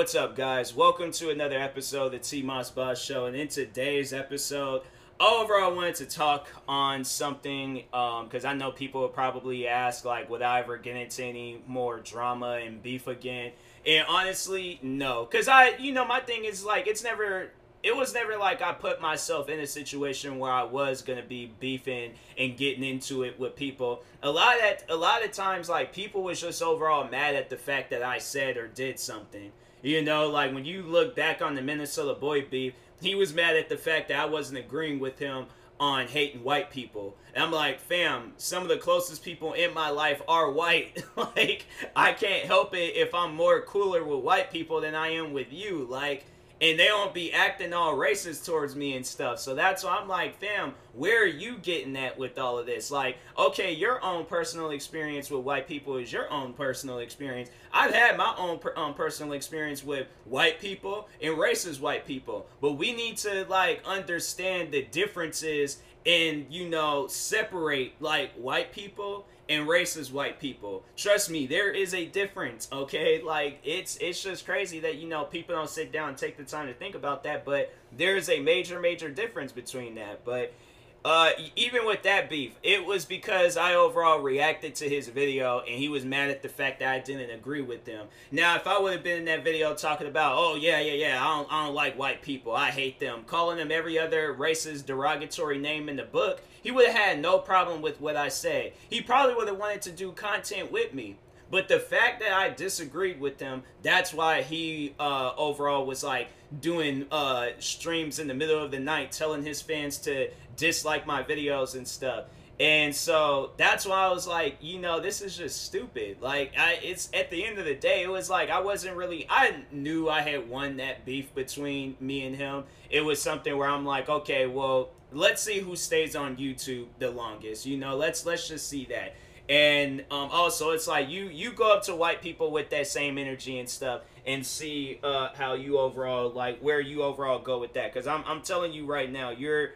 what's up, guys? Welcome to another episode of the T Moss Boss Show. And in today's episode, overall, I wanted to talk on something because um, I know people would probably ask, like, would I ever get into any more drama and beef again? And honestly, no, because I, you know, my thing is like, it's never it was never like I put myself in a situation where I was gonna be beefing and getting into it with people. A lot of that, a lot of times, like people was just overall mad at the fact that I said or did something. You know, like when you look back on the Minnesota boy beef, he was mad at the fact that I wasn't agreeing with him on hating white people. And I'm like, fam, some of the closest people in my life are white. like, I can't help it if I'm more cooler with white people than I am with you. Like, and they don't be acting all racist towards me and stuff. So that's why I'm like, fam, where are you getting at with all of this? Like, okay, your own personal experience with white people is your own personal experience. I've had my own per- um, personal experience with white people and racist white people, but we need to like understand the differences and you know separate like white people and racist white people. Trust me, there is a difference, okay? Like it's it's just crazy that you know people don't sit down and take the time to think about that, but there is a major major difference between that. But uh, even with that beef, it was because I overall reacted to his video and he was mad at the fact that I didn't agree with them. Now, if I would have been in that video talking about, oh, yeah, yeah, yeah, I don't, I don't like white people, I hate them, calling them every other racist, derogatory name in the book, he would have had no problem with what I said. He probably would have wanted to do content with me. But the fact that I disagreed with him, that's why he uh, overall was like doing uh, streams in the middle of the night, telling his fans to dislike my videos and stuff. And so that's why I was like, you know, this is just stupid. Like, I, it's at the end of the day, it was like I wasn't really. I knew I had won that beef between me and him. It was something where I'm like, okay, well, let's see who stays on YouTube the longest. You know, let's let's just see that. And um, also, it's like you you go up to white people with that same energy and stuff, and see uh, how you overall like where you overall go with that. Because I'm I'm telling you right now, you're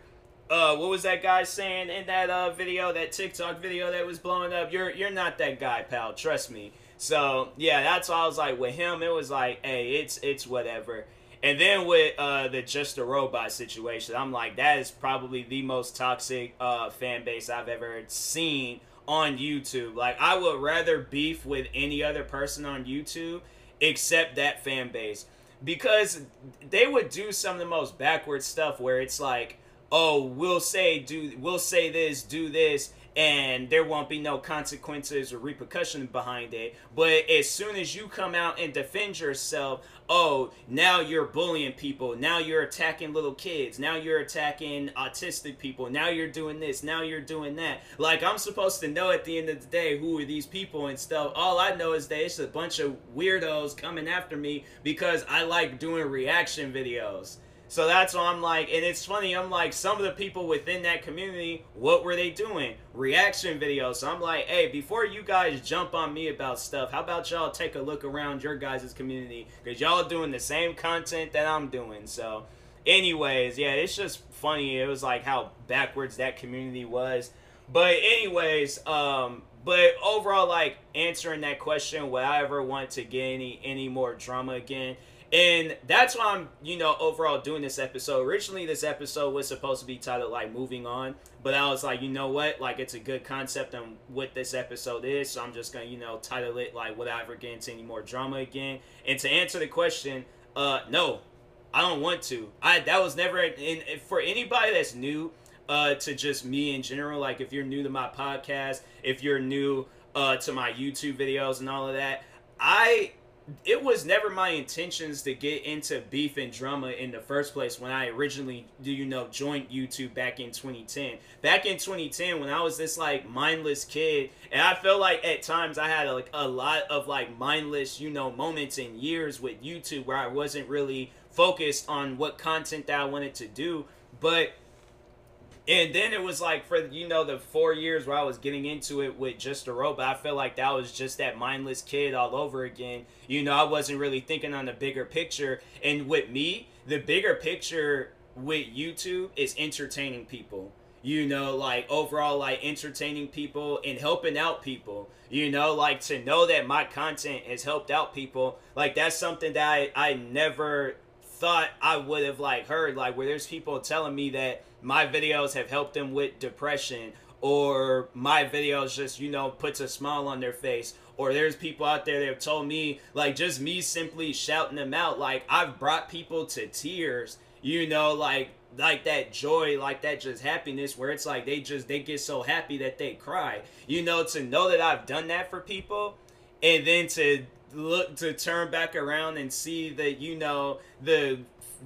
uh, what was that guy saying in that uh video, that TikTok video that was blowing up? You're you're not that guy, pal. Trust me. So yeah, that's why I was like with him. It was like, hey, it's it's whatever. And then with uh, the just a robot situation, I'm like, that is probably the most toxic uh, fan base I've ever seen on YouTube. Like, I would rather beef with any other person on YouTube except that fan base because they would do some of the most backward stuff where it's like oh, we'll say do we'll say this, do this, and there won't be no consequences or repercussions behind it. But as soon as you come out and defend yourself, oh, now you're bullying people. Now you're attacking little kids. Now you're attacking autistic people. Now you're doing this. Now you're doing that. Like I'm supposed to know at the end of the day who are these people and stuff. All I know is that it's a bunch of weirdos coming after me because I like doing reaction videos. So that's why I'm like, and it's funny, I'm like, some of the people within that community, what were they doing? Reaction videos. So I'm like, hey, before you guys jump on me about stuff, how about y'all take a look around your guys' community? Because y'all doing the same content that I'm doing. So, anyways, yeah, it's just funny. It was like how backwards that community was. But, anyways, um, but overall, like answering that question, would I ever want to get any any more drama again? And that's why I'm, you know, overall doing this episode. Originally, this episode was supposed to be titled like "Moving On," but I was like, you know what, like it's a good concept on what this episode is, so I'm just gonna, you know, title it like "Would I ever any more drama again?" And to answer the question, uh, no, I don't want to. I that was never. And for anybody that's new, uh, to just me in general, like if you're new to my podcast, if you're new uh to my YouTube videos and all of that, I it was never my intentions to get into beef and drama in the first place when I originally, do you know, joined YouTube back in 2010. Back in 2010, when I was this like mindless kid, and I felt like at times I had like a lot of like mindless, you know, moments and years with YouTube where I wasn't really focused on what content that I wanted to do, but and then it was like for you know the four years where I was getting into it with just a robot, I felt like that was just that mindless kid all over again. You know, I wasn't really thinking on the bigger picture. And with me, the bigger picture with YouTube is entertaining people. you know, like overall, like entertaining people and helping out people. You know, like to know that my content has helped out people, like that's something that I, I never thought I would have like heard. Like where there's people telling me that my videos have helped them with depression or my videos just, you know, puts a smile on their face or there's people out there that have told me like just me simply shouting them out. Like I've brought people to tears you know like like that joy like that just happiness where it's like they just they get so happy that they cry. You know to know that I've done that for people and then to look to turn back around and see that you know the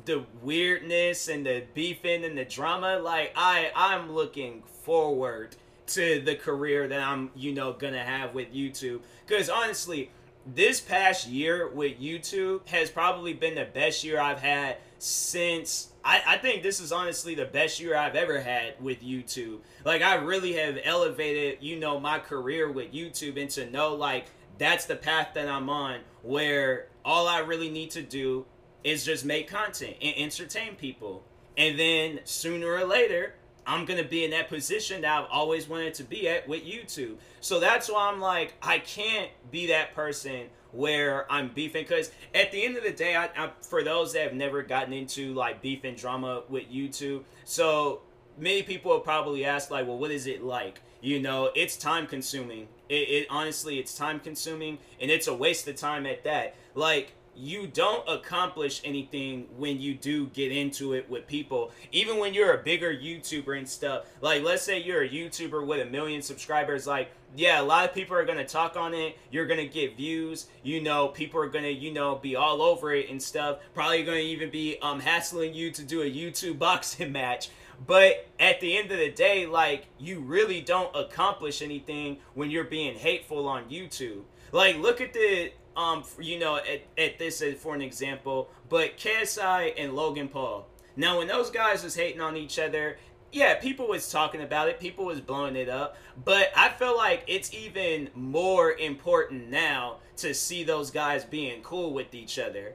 the weirdness and the beefing and the drama like I I'm looking forward to the career that I'm, you know, gonna have with YouTube. Because honestly, this past year with YouTube has probably been the best year I've had since I, I think this is honestly the best year I've ever had with YouTube. Like I really have elevated, you know, my career with YouTube and to know like that's the path that I'm on where all I really need to do is just make content and entertain people. And then sooner or later, I'm gonna be in that position that I've always wanted to be at with YouTube. So that's why I'm like, I can't be that person where I'm beefing because at the end of the day, I, I, for those that have never gotten into like beef and drama with YouTube, so many people will probably ask like, well, what is it like? You know, it's time consuming. It, it honestly, it's time consuming, and it's a waste of time at that. Like you don't accomplish anything when you do get into it with people. Even when you're a bigger YouTuber and stuff. Like, let's say you're a YouTuber with a million subscribers. Like, yeah, a lot of people are to talk on it. You're to get views. You know, people are to, you know, be all over it and stuff. Probably to even be um hassling you to do a YouTube boxing match. But at the end of the day, like, you really don't accomplish anything when you're being hateful on YouTube. Like, look at the um, you know, at, at this for an example, but KSI and Logan Paul. Now, when those guys was hating on each other, yeah, people was talking about it, people was blowing it up, but I feel like it's even more important now to see those guys being cool with each other.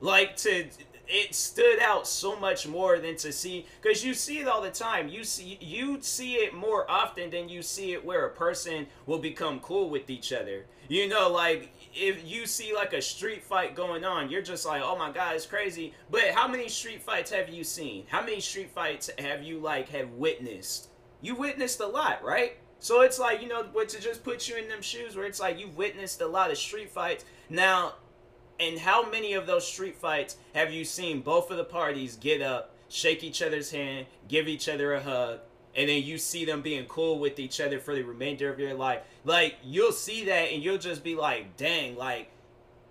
Like to it stood out so much more than to see because you see it all the time you see you see it more often than you see it where a person will become cool with each other you know like if you see like a street fight going on you're just like oh my god it's crazy. But how many street fights have you seen? How many street fights have you like have witnessed? You witnessed a lot right? So it's like you know but to just put you in them shoes where it's like you've witnessed a lot of street fights. Now and how many of those street fights have you seen both of the parties get up, shake each other's hand, give each other a hug, and then you see them being cool with each other for the remainder of your life? Like, you'll see that and you'll just be like, dang, like,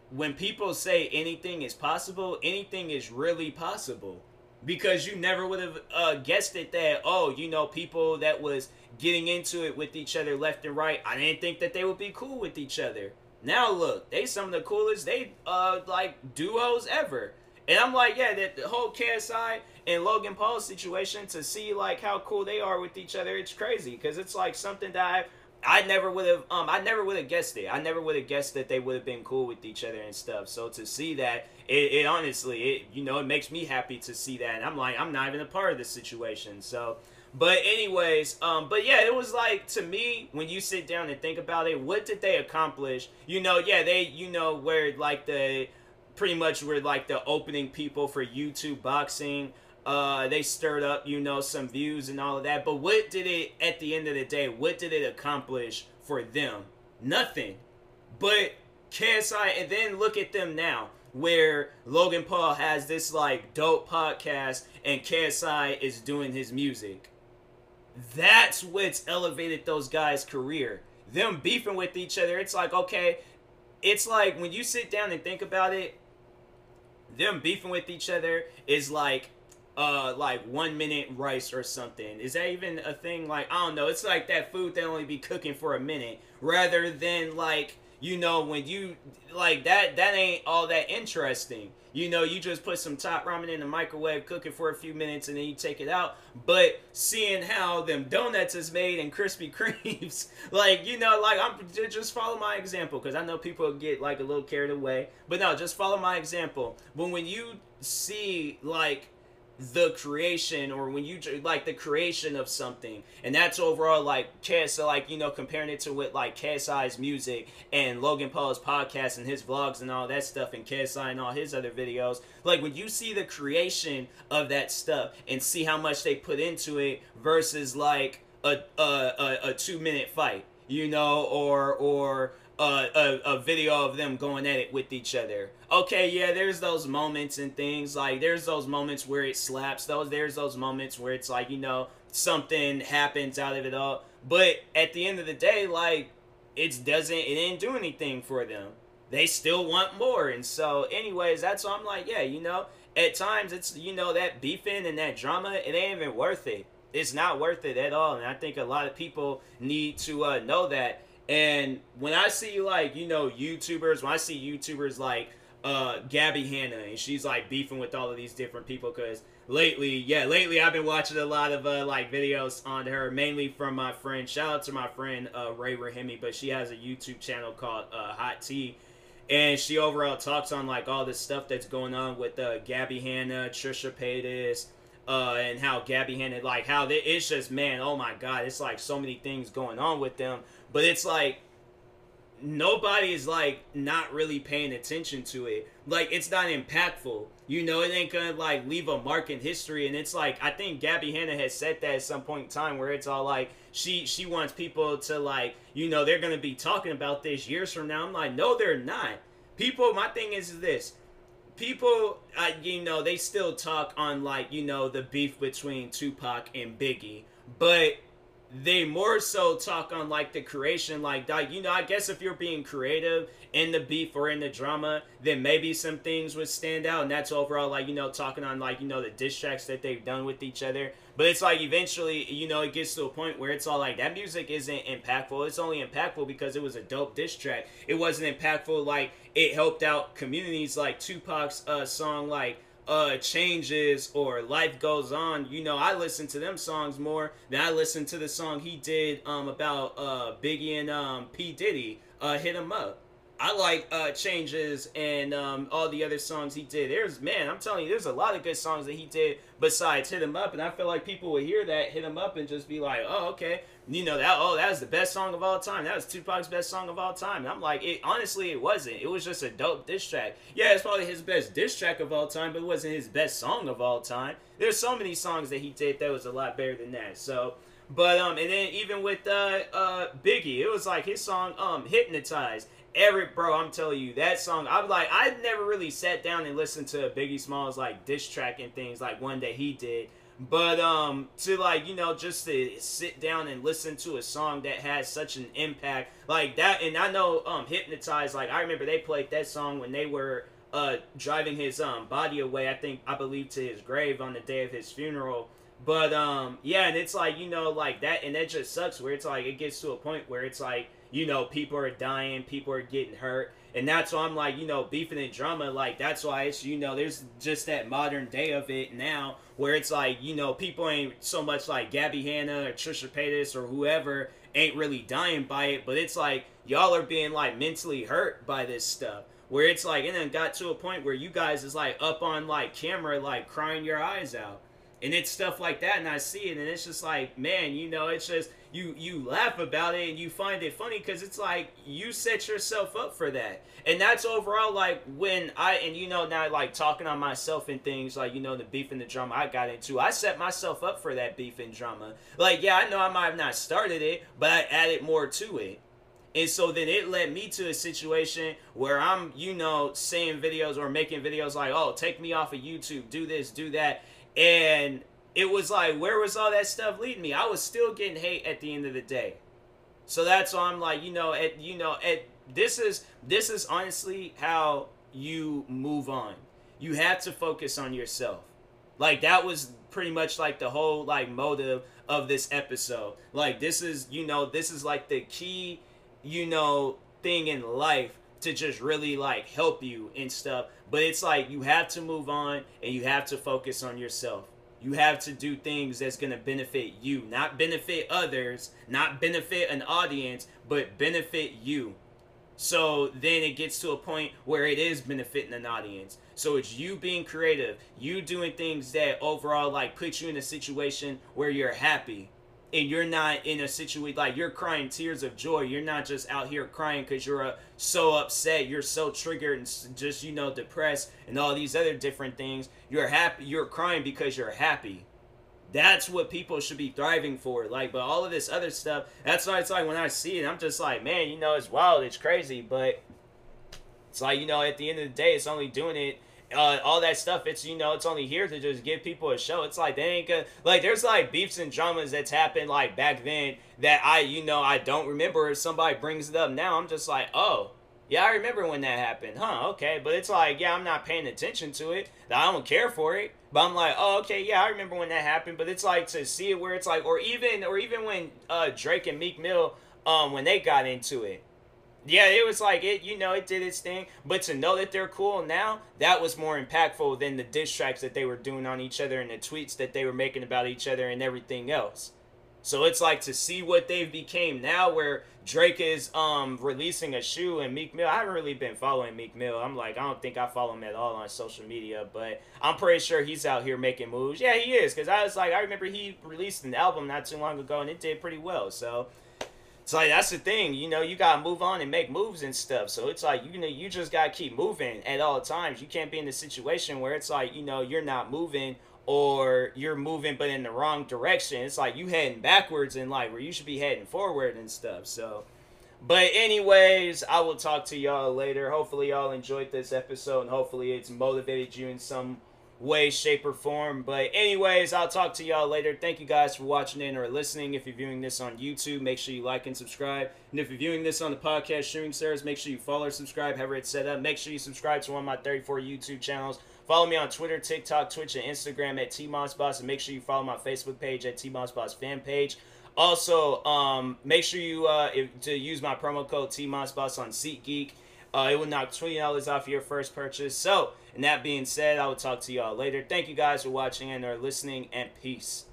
when people say anything is possible, anything is really possible. Because you never would have uh, guessed it that, oh, you know, people that was getting into it with each other left and right, I didn't think that they would be cool with each other. Now look, they some of the coolest they uh like duos ever. And I'm like, yeah, that the whole KSI and Logan Paul situation to see like how cool they are with each other, it's crazy because it's like something that I I never would have um I never would have guessed it. I never would have guessed that they would have been cool with each other and stuff. So to see that, it, it honestly, it you know, it makes me happy to see that. And I'm like, I'm not even a part of this situation. So but anyways, um, but yeah, it was like to me when you sit down and think about it, what did they accomplish? You know, yeah, they you know where like the pretty much were like the opening people for YouTube boxing. Uh, they stirred up, you know, some views and all of that. But what did it at the end of the day? What did it accomplish for them? Nothing. But KSI, and then look at them now where Logan Paul has this like dope podcast and KSI is doing his music. That's what's elevated those guys' career. Them beefing with each other. It's like, okay, it's like when you sit down and think about it, them beefing with each other is like uh like one minute rice or something. Is that even a thing? Like, I don't know. It's like that food that only be cooking for a minute rather than like you know when you like that that ain't all that interesting you know you just put some top ramen in the microwave cook it for a few minutes and then you take it out. But seeing how them donuts is made and krispy kremes like you know like i'm just follow my example because i know people get like a little carried away. But no just follow my example. But when you see like the creation or when you like the creation of something. And that's overall like KSI like you know comparing it to with like KSI's music and Logan Paul's podcast and his vlogs and all that stuff and KSI and all his other videos. Like when you see the creation of that stuff and see how much they put into it versus like a a, a, a two minute fight you know or or a, a, a video of them going at it with each other. Okay, yeah, there's those moments and things like there's those moments where it slaps. Those there's those moments where it's like you know something happens out of it all. But at the end of the day, like it doesn't it didn't do anything for them. They still want more, and so anyways, that's why I'm like, yeah, you know, at times it's you know that beefing and that drama, it ain't even worth it. It's not worth it at all, and I think a lot of people need to uh, know that and when I see like, you know, YouTubers, when I see YouTubers like uh Gabby Hanna and she's like beefing with all of these different people cuz lately, yeah, lately I've been watching a lot of uh like videos on her mainly from my friend. Shout out to my friend uh Ray Rahimi, but she has a YouTube channel called uh Hot Tea and she overall talks on like all this stuff that's going on with uh Gabby Hanna, Trisha Paytas, uh, and how Gabby Hanna, like how they, it's just man, oh my god, it's like so many things going on with them. But it's like nobody is like not really paying attention to it. Like it's not impactful. You know, it ain't gonna like leave a mark in history. And it's like I think Gabby Hanna has said that at some point in time where it's all like she she wants people to like, you know, they're gonna be talking about this years from now. I'm like, no, they're not. People, my thing is this. People, uh, you know, they still talk on like, you know, the beef between Tupac and Biggie, but they more so talk on like the creation like that you know i guess if you're being creative in the beef or in the drama then maybe some things would stand out and that's overall like you know talking on like you know the diss tracks that they've done with each other. But it's like eventually you know it gets to a point where it's all like that music isn't impactful. It's only impactful because it was a dope diss track. It wasn't impactful like it helped out communities like tupac's uh, song like uh changes or life goes on you know i listen to them songs more than i listen to the song he did um about uh biggie and um p. Diddy uh hit him up I like uh, changes and um, all the other songs he did. There's man, I'm telling you, there's a lot of good songs that he did besides "Hit Him Up," and I feel like people would hear that "Hit Him Up" and just be like, "Oh, okay, you know that. Oh, that was the best song of all time. That was Tupac's best song of all time." And I'm like, it honestly, it wasn't. It was just a dope diss track. Yeah, it's probably his best diss track of all time, but it wasn't his best song of all time. There's so many songs that he did that was a lot better than that. So. But um, and then even with uh, uh Biggie, it was like his song um "Hypnotized." Every bro, I'm telling you that song. I'm like, I never really sat down and listened to Biggie Smalls like diss track and things like one that he did. But um, to like you know just to sit down and listen to a song that has such an impact like that, and I know um, hypnotized. Like I remember they played that song when they were uh driving his um body away. I think I believe to his grave on the day of his funeral. But um, yeah, and it's like you know like that, and that just sucks. Where it's like it gets to a point where it's like you know, people are dying, people are getting hurt. And that's why I'm like, you know, beefing and drama, like, that's why it's, you know, there's just that modern day of it now where it's like, you know, people ain't so much like Gabby Hanna or Trisha Paytas or whoever ain't really dying by it, but it's like, y'all are being like mentally hurt by this stuff. Where it's like, and then got to a point where you guys is like up on like camera, like crying your eyes out. And it's stuff like that, and I see it, and it's just like, man, you know, it's just, you you laugh about it and you find it funny because it's like you set yourself up for that. And that's overall like when i and you know now like talking on myself and things like you know the beef and the drama i got into i set myself up for that beef and drama. Like yeah i know i might have not started it but i added more to it. And so then it led me to a situation where I'm, you know, saying videos or making videos like, oh, take me off of YouTube, do this, do that. And it was like, where was all that stuff leading me? I was still getting hate at the end of the day. So that's why I'm like, you know, at you know, at this is this is honestly how you move on. You have to focus on yourself. Like that was pretty much like the whole like motive of this episode. Like this is, you know, this is like the key, you know, thing in life to just really like help you and stuff. But it's like you have to move on and you have to focus on yourself. You have to do things that's going to benefit you, not benefit others, not benefit an audience, but benefit you. So then it gets to a point where it is benefiting an audience. So it's you being creative, you doing things that overall like put you in a situation where you're happy and you're not in a situation like you're crying tears of joy. You're not just out here crying because you're uh, so upset, you're so triggered and just you know depressed and all these other different things. You're happy. You're crying because you're happy. That's what people should be thriving for. Like, but all of this other stuff. That's why it's like when I see it, I'm just like, man, you know, it's wild, it's crazy, but it's like you know, at the end of the day, it's only doing it uh, all that stuff. It's you know, it's only here to just give people a show. It's like they ain't gonna like. There's like beefs and dramas that's happened like back then that I you know I don't remember. If somebody brings it up now, I'm just like, oh. Yeah, I remember when that happened. Huh, okay. But it's like, yeah, I'm not paying attention to it. I don't care for it. But I'm like, oh, okay, yeah, I remember when that happened. But it's like to see it where it's like, or even, or even when uh, Drake and Meek Mill, um, when they got into it, yeah, it was like it, you know, it did its thing. But to know that they're cool now, that was more impactful than the diss tracks that they were doing on each other and the tweets that they were making about each other and everything else. So it's like to see what they've became now, where Drake is um releasing a shoe and Meek Mill. I haven't really been following Meek Mill. I'm like, I don't think I follow him at all on social media, but I'm pretty sure he's out here making moves. Yeah, he is, because I was like, I remember he released an album not too long ago and it did pretty well. So it's like that's the thing, you know, you gotta move on and make moves and stuff. So it's like you know, you just gotta keep moving at all times. You can't be in a situation where it's like, you know, you're not moving or you're moving but in the wrong direction. It's like you heading backwards in life where you should be heading forward and stuff. So but anyways, I will talk to y'all later. Hopefully y'all enjoyed this episode and hopefully it's motivated you in some way, shape, or form. But, anyways, I'll talk to y'all later. Thank you guys for watching in or listening. If you're viewing this on YouTube, make sure you like and subscribe. And if you're viewing this on the podcast streaming service, make sure you follow or subscribe, however it's set up. Make sure you subscribe to one of my 34 YouTube channels. Follow me on Twitter, TikTok, Twitch, and Instagram at TMossBoss. And make sure you follow my Facebook page at TMossBoss fan page. Also, um, make sure you uh, if, to use my promo code TMossBoss on SeatGeek. Uh, it will knock $20 off your first purchase. So, and that being said, I will talk to y'all later. Thank you guys for watching and or listening, and peace.